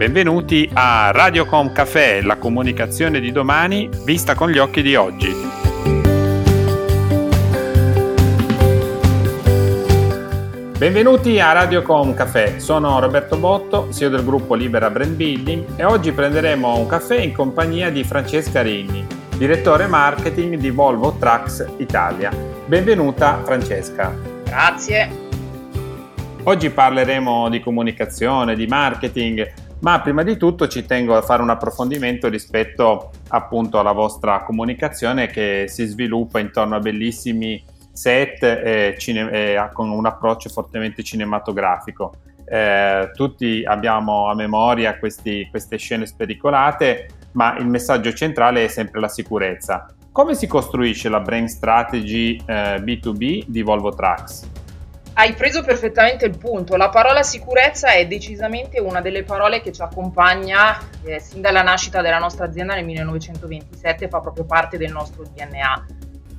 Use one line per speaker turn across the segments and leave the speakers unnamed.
Benvenuti a Radiocom Café, la comunicazione di domani vista con gli occhi di oggi. Benvenuti a Radiocom Café, sono Roberto Botto, CEO del gruppo Libera Brand Building e oggi prenderemo un caffè in compagnia di Francesca Rigni, direttore marketing di Volvo Trucks Italia. Benvenuta Francesca.
Grazie.
Oggi parleremo di comunicazione, di marketing, ma prima di tutto ci tengo a fare un approfondimento rispetto appunto alla vostra comunicazione che si sviluppa intorno a bellissimi set e cine- e con un approccio fortemente cinematografico. Eh, tutti abbiamo a memoria questi, queste scene spericolate, ma il messaggio centrale è sempre la sicurezza. Come si costruisce la brand strategy eh, B2B di Volvo Trucks?
Hai preso perfettamente il punto. La parola sicurezza è decisamente una delle parole che ci accompagna eh, sin dalla nascita della nostra azienda nel 1927, fa proprio parte del nostro DNA.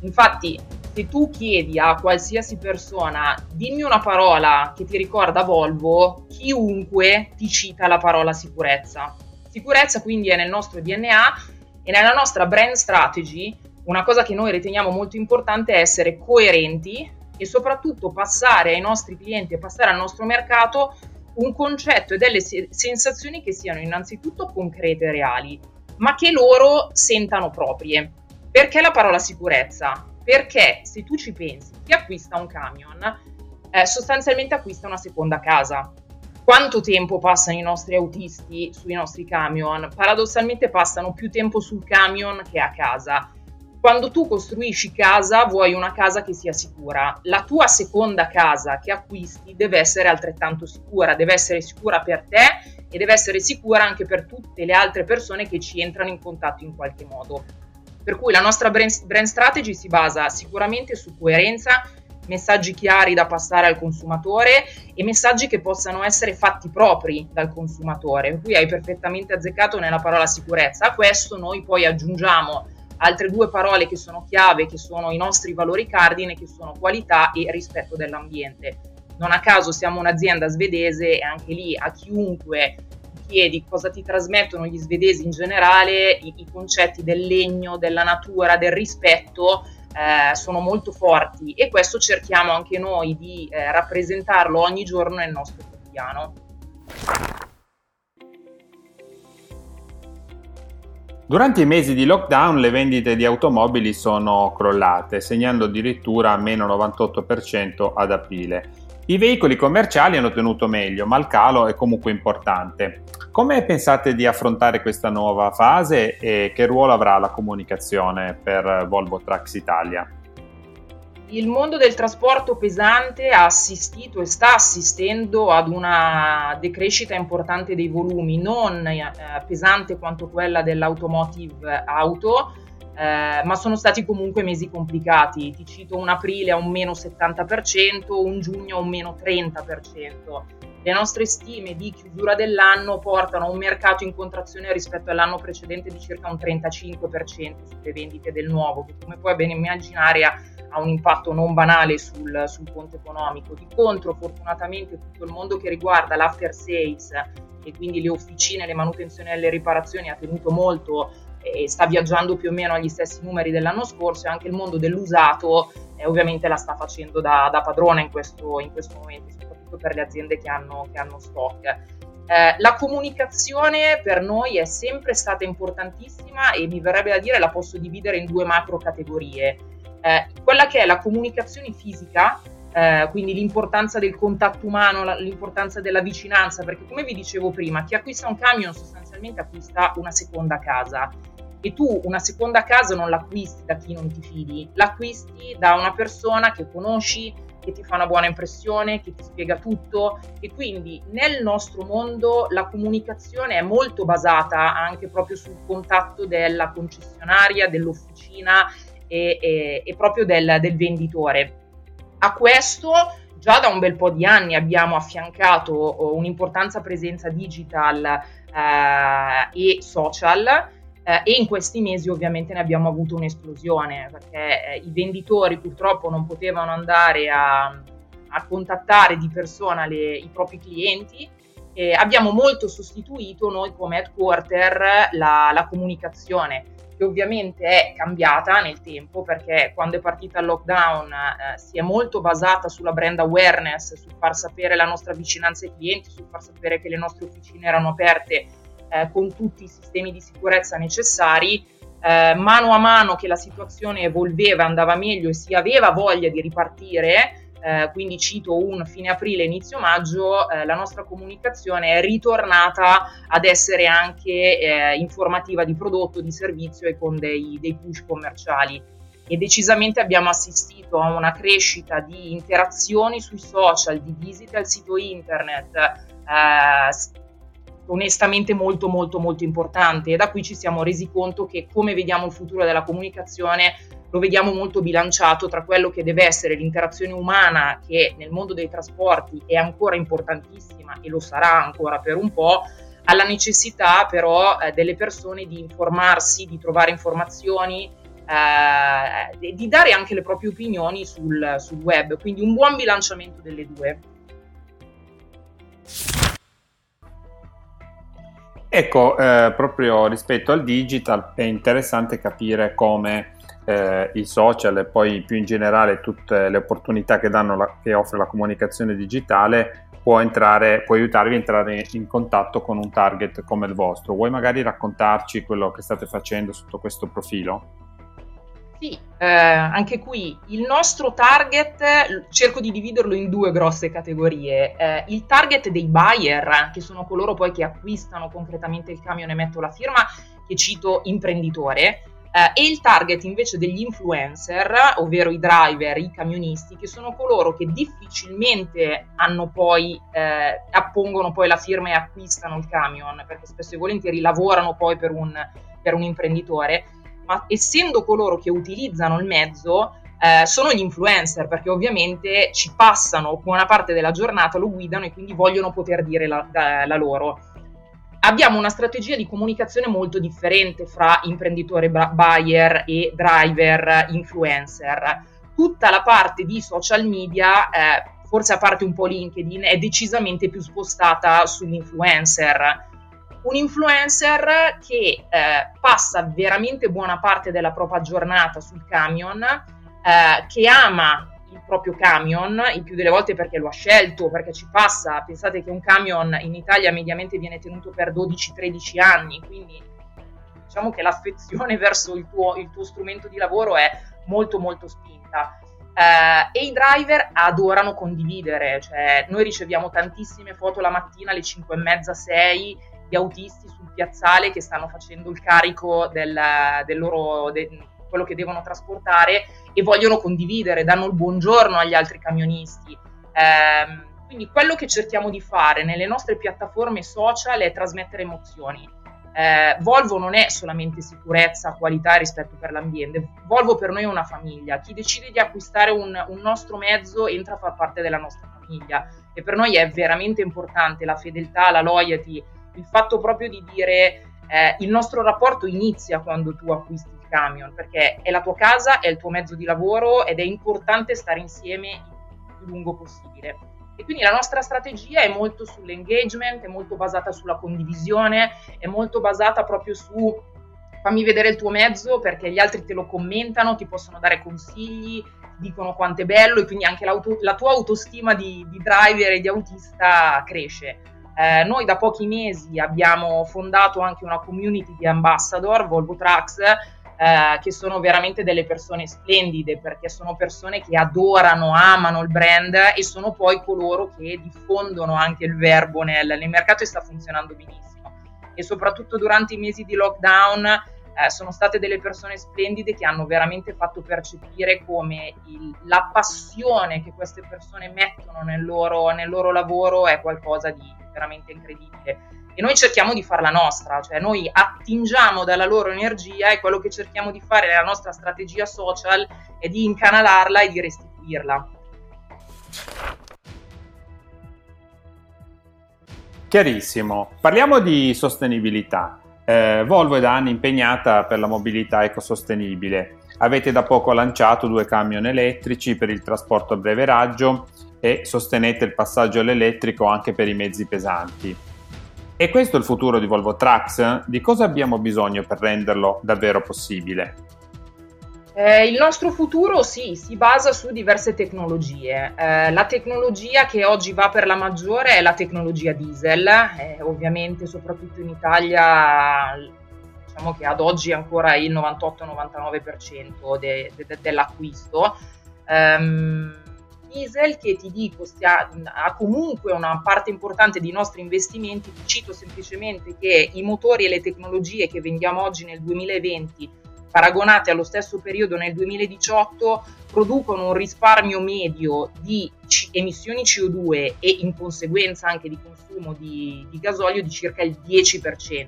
Infatti, se tu chiedi a qualsiasi persona dimmi una parola che ti ricorda Volvo, chiunque ti cita la parola sicurezza. Sicurezza quindi è nel nostro DNA e nella nostra brand strategy una cosa che noi riteniamo molto importante è essere coerenti e soprattutto passare ai nostri clienti e passare al nostro mercato un concetto e delle sensazioni che siano innanzitutto concrete e reali, ma che loro sentano proprie. Perché la parola sicurezza? Perché se tu ci pensi, chi acquista un camion eh, sostanzialmente acquista una seconda casa. Quanto tempo passano i nostri autisti sui nostri camion? Paradossalmente passano più tempo sul camion che a casa quando tu costruisci casa vuoi una casa che sia sicura. La tua seconda casa che acquisti deve essere altrettanto sicura, deve essere sicura per te e deve essere sicura anche per tutte le altre persone che ci entrano in contatto in qualche modo. Per cui la nostra brand, brand strategy si basa sicuramente su coerenza, messaggi chiari da passare al consumatore e messaggi che possano essere fatti propri dal consumatore. Qui hai perfettamente azzeccato nella parola sicurezza. A questo noi poi aggiungiamo altre due parole che sono chiave, che sono i nostri valori cardine, che sono qualità e rispetto dell'ambiente. Non a caso siamo un'azienda svedese e anche lì a chiunque chiedi cosa ti trasmettono gli svedesi in generale, i, i concetti del legno, della natura, del rispetto eh, sono molto forti e questo cerchiamo anche noi di eh, rappresentarlo ogni giorno nel nostro quotidiano.
Durante i mesi di lockdown le vendite di automobili sono crollate, segnando addirittura meno 98% ad aprile. I veicoli commerciali hanno tenuto meglio, ma il calo è comunque importante. Come pensate di affrontare questa nuova fase e che ruolo avrà la comunicazione per Volvo Trucks Italia?
Il mondo del trasporto pesante ha assistito e sta assistendo ad una decrescita importante dei volumi, non eh, pesante quanto quella dell'automotive auto, eh, ma sono stati comunque mesi complicati. Ti cito un aprile a un meno 70%, un giugno a un meno 30%. Le nostre stime di chiusura dell'anno portano a un mercato in contrazione rispetto all'anno precedente di circa un 35% sulle vendite del nuovo, che come puoi ben immaginare ha un impatto non banale sul, sul conto economico. Di contro, fortunatamente, tutto il mondo che riguarda l'after sales e quindi le officine, le manutenzioni e le riparazioni ha tenuto molto e sta viaggiando più o meno agli stessi numeri dell'anno scorso e anche il mondo dell'usato eh, ovviamente la sta facendo da, da padrona in questo, in questo momento, soprattutto per le aziende che hanno, che hanno stock. Eh, la comunicazione per noi è sempre stata importantissima e mi verrebbe da dire la posso dividere in due macro categorie. Eh, quella che è la comunicazione fisica, eh, quindi l'importanza del contatto umano, la, l'importanza della vicinanza, perché come vi dicevo prima, chi acquista un camion sostanzialmente acquista una seconda casa e tu una seconda casa non l'acquisti da chi non ti fidi, l'acquisti da una persona che conosci, che ti fa una buona impressione, che ti spiega tutto e quindi nel nostro mondo la comunicazione è molto basata anche proprio sul contatto della concessionaria, dell'officina e, e, e proprio del, del venditore. A questo già da un bel po' di anni abbiamo affiancato oh, un'importante presenza digital eh, e social eh, e in questi mesi ovviamente ne abbiamo avuto un'esplosione perché eh, i venditori purtroppo non potevano andare a, a contattare di persona le, i propri clienti eh, abbiamo molto sostituito noi come headquarter la, la comunicazione che ovviamente è cambiata nel tempo perché quando è partita il lockdown eh, si è molto basata sulla brand awareness, sul far sapere la nostra vicinanza ai clienti, sul far sapere che le nostre officine erano aperte eh, con tutti i sistemi di sicurezza necessari. Eh, mano a mano che la situazione evolveva, andava meglio e si aveva voglia di ripartire, eh, quindi cito un fine aprile, inizio maggio, eh, la nostra comunicazione è ritornata ad essere anche eh, informativa di prodotto, di servizio e con dei, dei push commerciali. E decisamente abbiamo assistito a una crescita di interazioni sui social, di visite al sito internet, eh, onestamente molto molto molto importante e da qui ci siamo resi conto che come vediamo il futuro della comunicazione lo vediamo molto bilanciato tra quello che deve essere l'interazione umana che nel mondo dei trasporti è ancora importantissima e lo sarà ancora per un po', alla necessità però eh, delle persone di informarsi, di trovare informazioni, eh, di dare anche le proprie opinioni sul, sul web, quindi un buon bilanciamento delle due.
Ecco, eh, proprio rispetto al digital è interessante capire come eh, i social e poi più in generale tutte le opportunità che, la, che offre la comunicazione digitale può, entrare, può aiutarvi a entrare in contatto con un target come il vostro. Vuoi magari raccontarci quello che state facendo sotto questo profilo?
Sì, eh, anche qui il nostro target, cerco di dividerlo in due grosse categorie. Eh, il target dei buyer, che sono coloro poi che acquistano concretamente il camion e metto la firma, che cito imprenditore, eh, e il target invece degli influencer, ovvero i driver, i camionisti, che sono coloro che difficilmente poi, eh, appongono poi la firma e acquistano il camion, perché spesso e volentieri lavorano poi per un, per un imprenditore, essendo coloro che utilizzano il mezzo, eh, sono gli influencer perché ovviamente ci passano buona parte della giornata, lo guidano e quindi vogliono poter dire la, la, la loro abbiamo una strategia di comunicazione molto differente fra imprenditore buyer e driver influencer. Tutta la parte di social media, eh, forse a parte un po' LinkedIn, è decisamente più spostata sull'influencer. Un influencer che eh, passa veramente buona parte della propria giornata sul camion, eh, che ama il proprio camion, il più delle volte perché lo ha scelto, perché ci passa. Pensate che un camion in Italia mediamente viene tenuto per 12-13 anni, quindi diciamo che l'affezione verso il tuo, il tuo strumento di lavoro è molto molto spinta. Uh, e i driver adorano condividere, cioè noi riceviamo tantissime foto la mattina alle 5 e mezza, 6 di autisti sul piazzale che stanno facendo il carico del, del loro, de, quello che devono trasportare e vogliono condividere, danno il buongiorno agli altri camionisti. Eh, quindi quello che cerchiamo di fare nelle nostre piattaforme social è trasmettere emozioni. Eh, Volvo non è solamente sicurezza, qualità e rispetto per l'ambiente, Volvo per noi è una famiglia. Chi decide di acquistare un, un nostro mezzo entra a far parte della nostra famiglia e per noi è veramente importante la fedeltà, la loyalty, il fatto proprio di dire eh, il nostro rapporto inizia quando tu acquisti il camion, perché è la tua casa, è il tuo mezzo di lavoro ed è importante stare insieme il più lungo possibile. E quindi la nostra strategia è molto sull'engagement, è molto basata sulla condivisione, è molto basata proprio su fammi vedere il tuo mezzo perché gli altri te lo commentano, ti possono dare consigli, dicono quanto è bello e quindi anche la tua autostima di, di driver e di autista cresce. Eh, noi da pochi mesi abbiamo fondato anche una community di ambassador, Volvo Trucks, eh, che sono veramente delle persone splendide perché sono persone che adorano, amano il brand e sono poi coloro che diffondono anche il verbo nel, nel mercato e sta funzionando benissimo. E soprattutto durante i mesi di lockdown eh, sono state delle persone splendide che hanno veramente fatto percepire come il, la passione che queste persone mettono nel loro, nel loro lavoro è qualcosa di veramente incredibile. E noi cerchiamo di farla nostra, cioè noi attingiamo dalla loro energia e quello che cerchiamo di fare nella nostra strategia social è di incanalarla e di restituirla.
Chiarissimo. Parliamo di sostenibilità. Eh, Volvo è da anni impegnata per la mobilità ecosostenibile. Avete da poco lanciato due camion elettrici per il trasporto a breve raggio e sostenete il passaggio all'elettrico anche per i mezzi pesanti. E questo è il futuro di Volvo Trucks? Di cosa abbiamo bisogno per renderlo davvero possibile?
Eh, il nostro futuro sì, si basa su diverse tecnologie. Eh, la tecnologia che oggi va per la maggiore è la tecnologia diesel, eh, ovviamente soprattutto in Italia diciamo che ad oggi è ancora il 98-99% de- de- dell'acquisto. Um, diesel che ti dico stia, ha comunque una parte importante dei nostri investimenti, ti cito semplicemente che i motori e le tecnologie che vendiamo oggi nel 2020 paragonate allo stesso periodo nel 2018 producono un risparmio medio di c- emissioni CO2 e in conseguenza anche di consumo di, di gasolio di circa il 10%.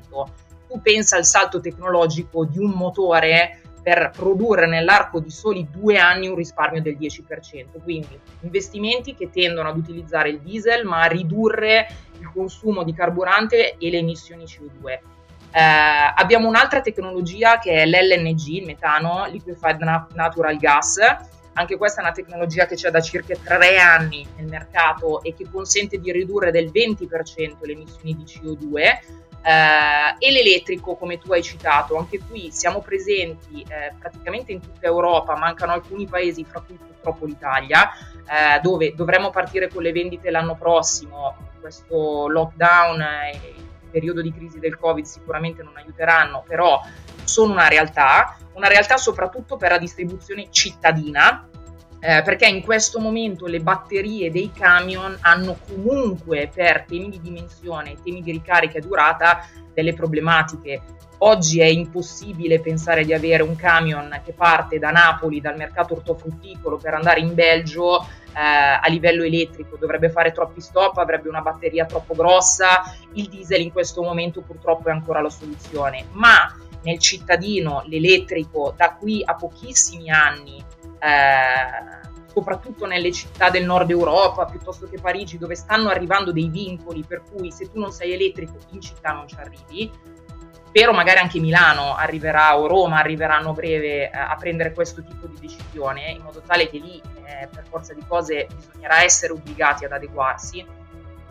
Tu pensa al salto tecnologico di un motore per produrre nell'arco di soli due anni un risparmio del 10%. Quindi investimenti che tendono ad utilizzare il diesel ma a ridurre il consumo di carburante e le emissioni CO2. Eh, abbiamo un'altra tecnologia che è l'LNG, il metano, Liquefied Natural Gas. Anche questa è una tecnologia che c'è da circa tre anni nel mercato e che consente di ridurre del 20% le emissioni di CO2 eh, e l'elettrico, come tu hai citato, anche qui siamo presenti eh, praticamente in tutta Europa, mancano alcuni paesi, fra cui purtroppo l'Italia, eh, dove dovremmo partire con le vendite l'anno prossimo. Questo lockdown e il periodo di crisi del Covid sicuramente non aiuteranno, però sono una realtà, una realtà soprattutto per la distribuzione cittadina, eh, perché in questo momento le batterie dei camion hanno comunque per temi di dimensione, temi di ricarica e durata delle problematiche. Oggi è impossibile pensare di avere un camion che parte da Napoli, dal mercato ortofrutticolo, per andare in Belgio eh, a livello elettrico. Dovrebbe fare troppi stop, avrebbe una batteria troppo grossa. Il diesel in questo momento purtroppo è ancora la soluzione. Ma nel cittadino l'elettrico da qui a pochissimi anni eh, soprattutto nelle città del nord Europa piuttosto che Parigi, dove stanno arrivando dei vincoli per cui se tu non sei elettrico in città non ci arrivi. Spero magari anche Milano arriverà o Roma arriveranno a breve eh, a prendere questo tipo di decisione, in modo tale che lì eh, per forza di cose bisognerà essere obbligati ad adeguarsi.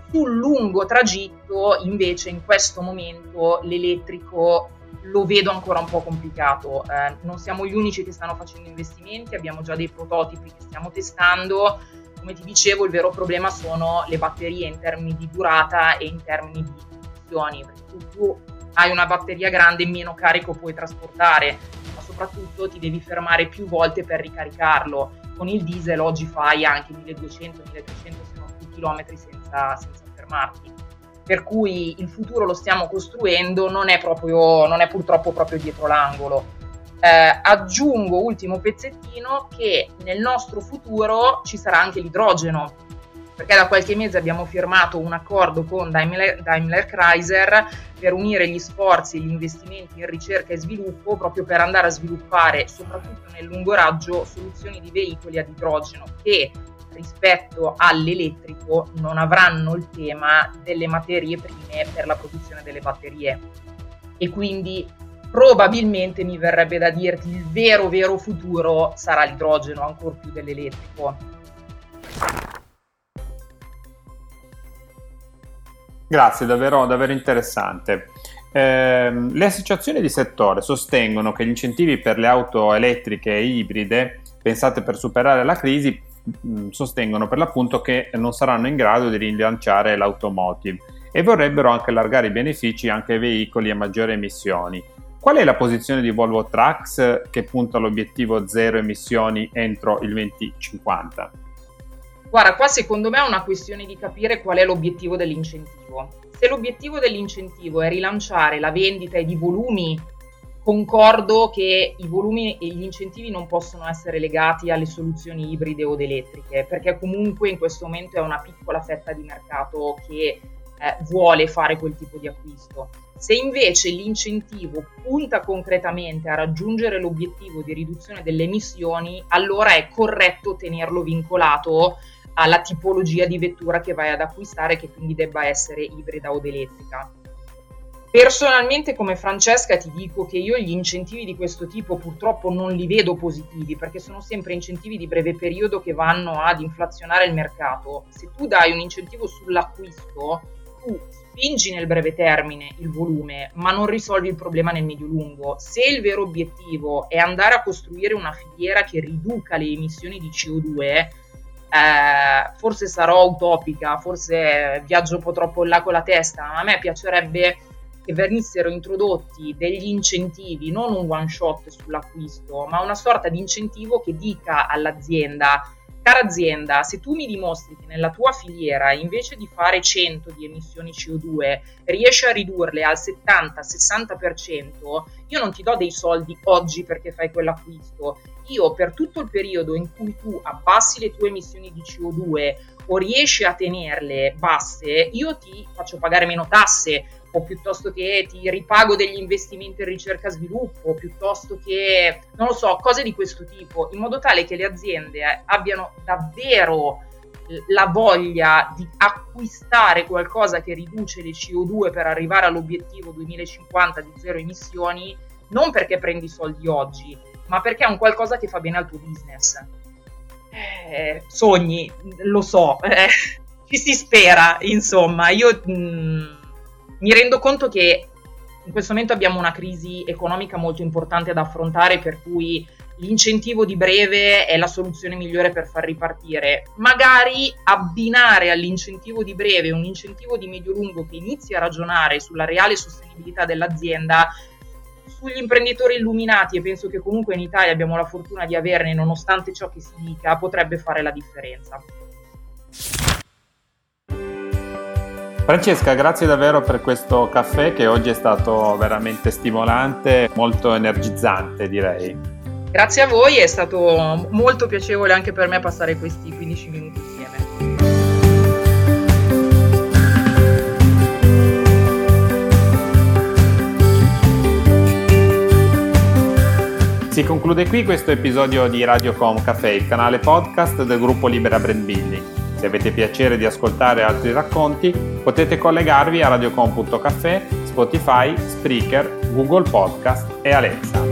Sul lungo tragitto, invece, in questo momento l'elettrico lo vedo ancora un po' complicato. Eh, non siamo gli unici che stanno facendo investimenti, abbiamo già dei prototipi che stiamo testando. Come ti dicevo, il vero problema sono le batterie in termini di durata e in termini di emissioni. Perché tu hai una batteria grande, meno carico puoi trasportare, ma soprattutto ti devi fermare più volte per ricaricarlo. Con il diesel oggi fai anche 1200-1300 se non più chilometri senza, senza fermarti per cui il futuro lo stiamo costruendo, non è, proprio, non è purtroppo proprio dietro l'angolo. Eh, aggiungo, ultimo pezzettino, che nel nostro futuro ci sarà anche l'idrogeno, perché da qualche mese abbiamo firmato un accordo con Daimler, Daimler Chrysler per unire gli sforzi e gli investimenti in ricerca e sviluppo proprio per andare a sviluppare, soprattutto nel lungo raggio, soluzioni di veicoli ad idrogeno che rispetto all'elettrico non avranno il tema delle materie prime per la produzione delle batterie e quindi probabilmente mi verrebbe da dirti il vero vero futuro sarà l'idrogeno ancora più dell'elettrico.
Grazie, davvero, davvero interessante. Eh, le associazioni di settore sostengono che gli incentivi per le auto elettriche e ibride pensate per superare la crisi Mm, sostengono per l'appunto che non saranno in grado di rilanciare l'automotive e vorrebbero anche allargare i benefici anche ai veicoli a maggiori emissioni. Qual è la posizione di Volvo Trucks che punta all'obiettivo zero emissioni entro il 2050?
Guarda, qua secondo me è una questione di capire qual è l'obiettivo dell'incentivo. Se l'obiettivo dell'incentivo è rilanciare la vendita e di volumi concordo che i volumi e gli incentivi non possono essere legati alle soluzioni ibride o elettriche, perché comunque in questo momento è una piccola fetta di mercato che eh, vuole fare quel tipo di acquisto. Se invece l'incentivo punta concretamente a raggiungere l'obiettivo di riduzione delle emissioni, allora è corretto tenerlo vincolato alla tipologia di vettura che vai ad acquistare, che quindi debba essere ibrida o elettrica Personalmente come Francesca ti dico che io gli incentivi di questo tipo purtroppo non li vedo positivi perché sono sempre incentivi di breve periodo che vanno ad inflazionare il mercato. Se tu dai un incentivo sull'acquisto, tu spingi nel breve termine il volume, ma non risolvi il problema nel medio-lungo. Se il vero obiettivo è andare a costruire una filiera che riduca le emissioni di CO2, eh, forse sarò utopica, forse viaggio un po' troppo in là con la testa, ma a me piacerebbe che venissero introdotti degli incentivi, non un one shot sull'acquisto, ma una sorta di incentivo che dica all'azienda Cara azienda, se tu mi dimostri che nella tua filiera invece di fare 100 di emissioni CO2 riesci a ridurle al 70-60%, io non ti do dei soldi oggi perché fai quell'acquisto. Io per tutto il periodo in cui tu abbassi le tue emissioni di CO2 o riesci a tenerle basse, io ti faccio pagare meno tasse o piuttosto che ti ripago degli investimenti in ricerca e sviluppo, piuttosto che, non lo so, cose di questo tipo, in modo tale che le aziende eh, abbiano davvero la voglia di acquistare qualcosa che riduce le CO2 per arrivare all'obiettivo 2050 di zero emissioni, non perché prendi soldi oggi, ma perché è un qualcosa che fa bene al tuo business. Eh, sogni, lo so, eh, ci si spera, insomma, io... Mh, mm, mi rendo conto che in questo momento abbiamo una crisi economica molto importante da affrontare, per cui l'incentivo di breve è la soluzione migliore per far ripartire. Magari abbinare all'incentivo di breve un incentivo di medio-lungo che inizi a ragionare sulla reale sostenibilità dell'azienda sugli imprenditori illuminati e penso che comunque in Italia abbiamo la fortuna di averne nonostante ciò che si dica potrebbe fare la differenza.
Francesca, grazie davvero per questo caffè che oggi è stato veramente stimolante, molto energizzante direi.
Grazie a voi, è stato molto piacevole anche per me passare questi 15 minuti insieme.
Si conclude qui questo episodio di Radiocom Café, il canale podcast del gruppo Libera Brand Building. Se avete piacere di ascoltare altri racconti, potete collegarvi a radiocom.caffè, Spotify, Spreaker, Google Podcast e Alexa.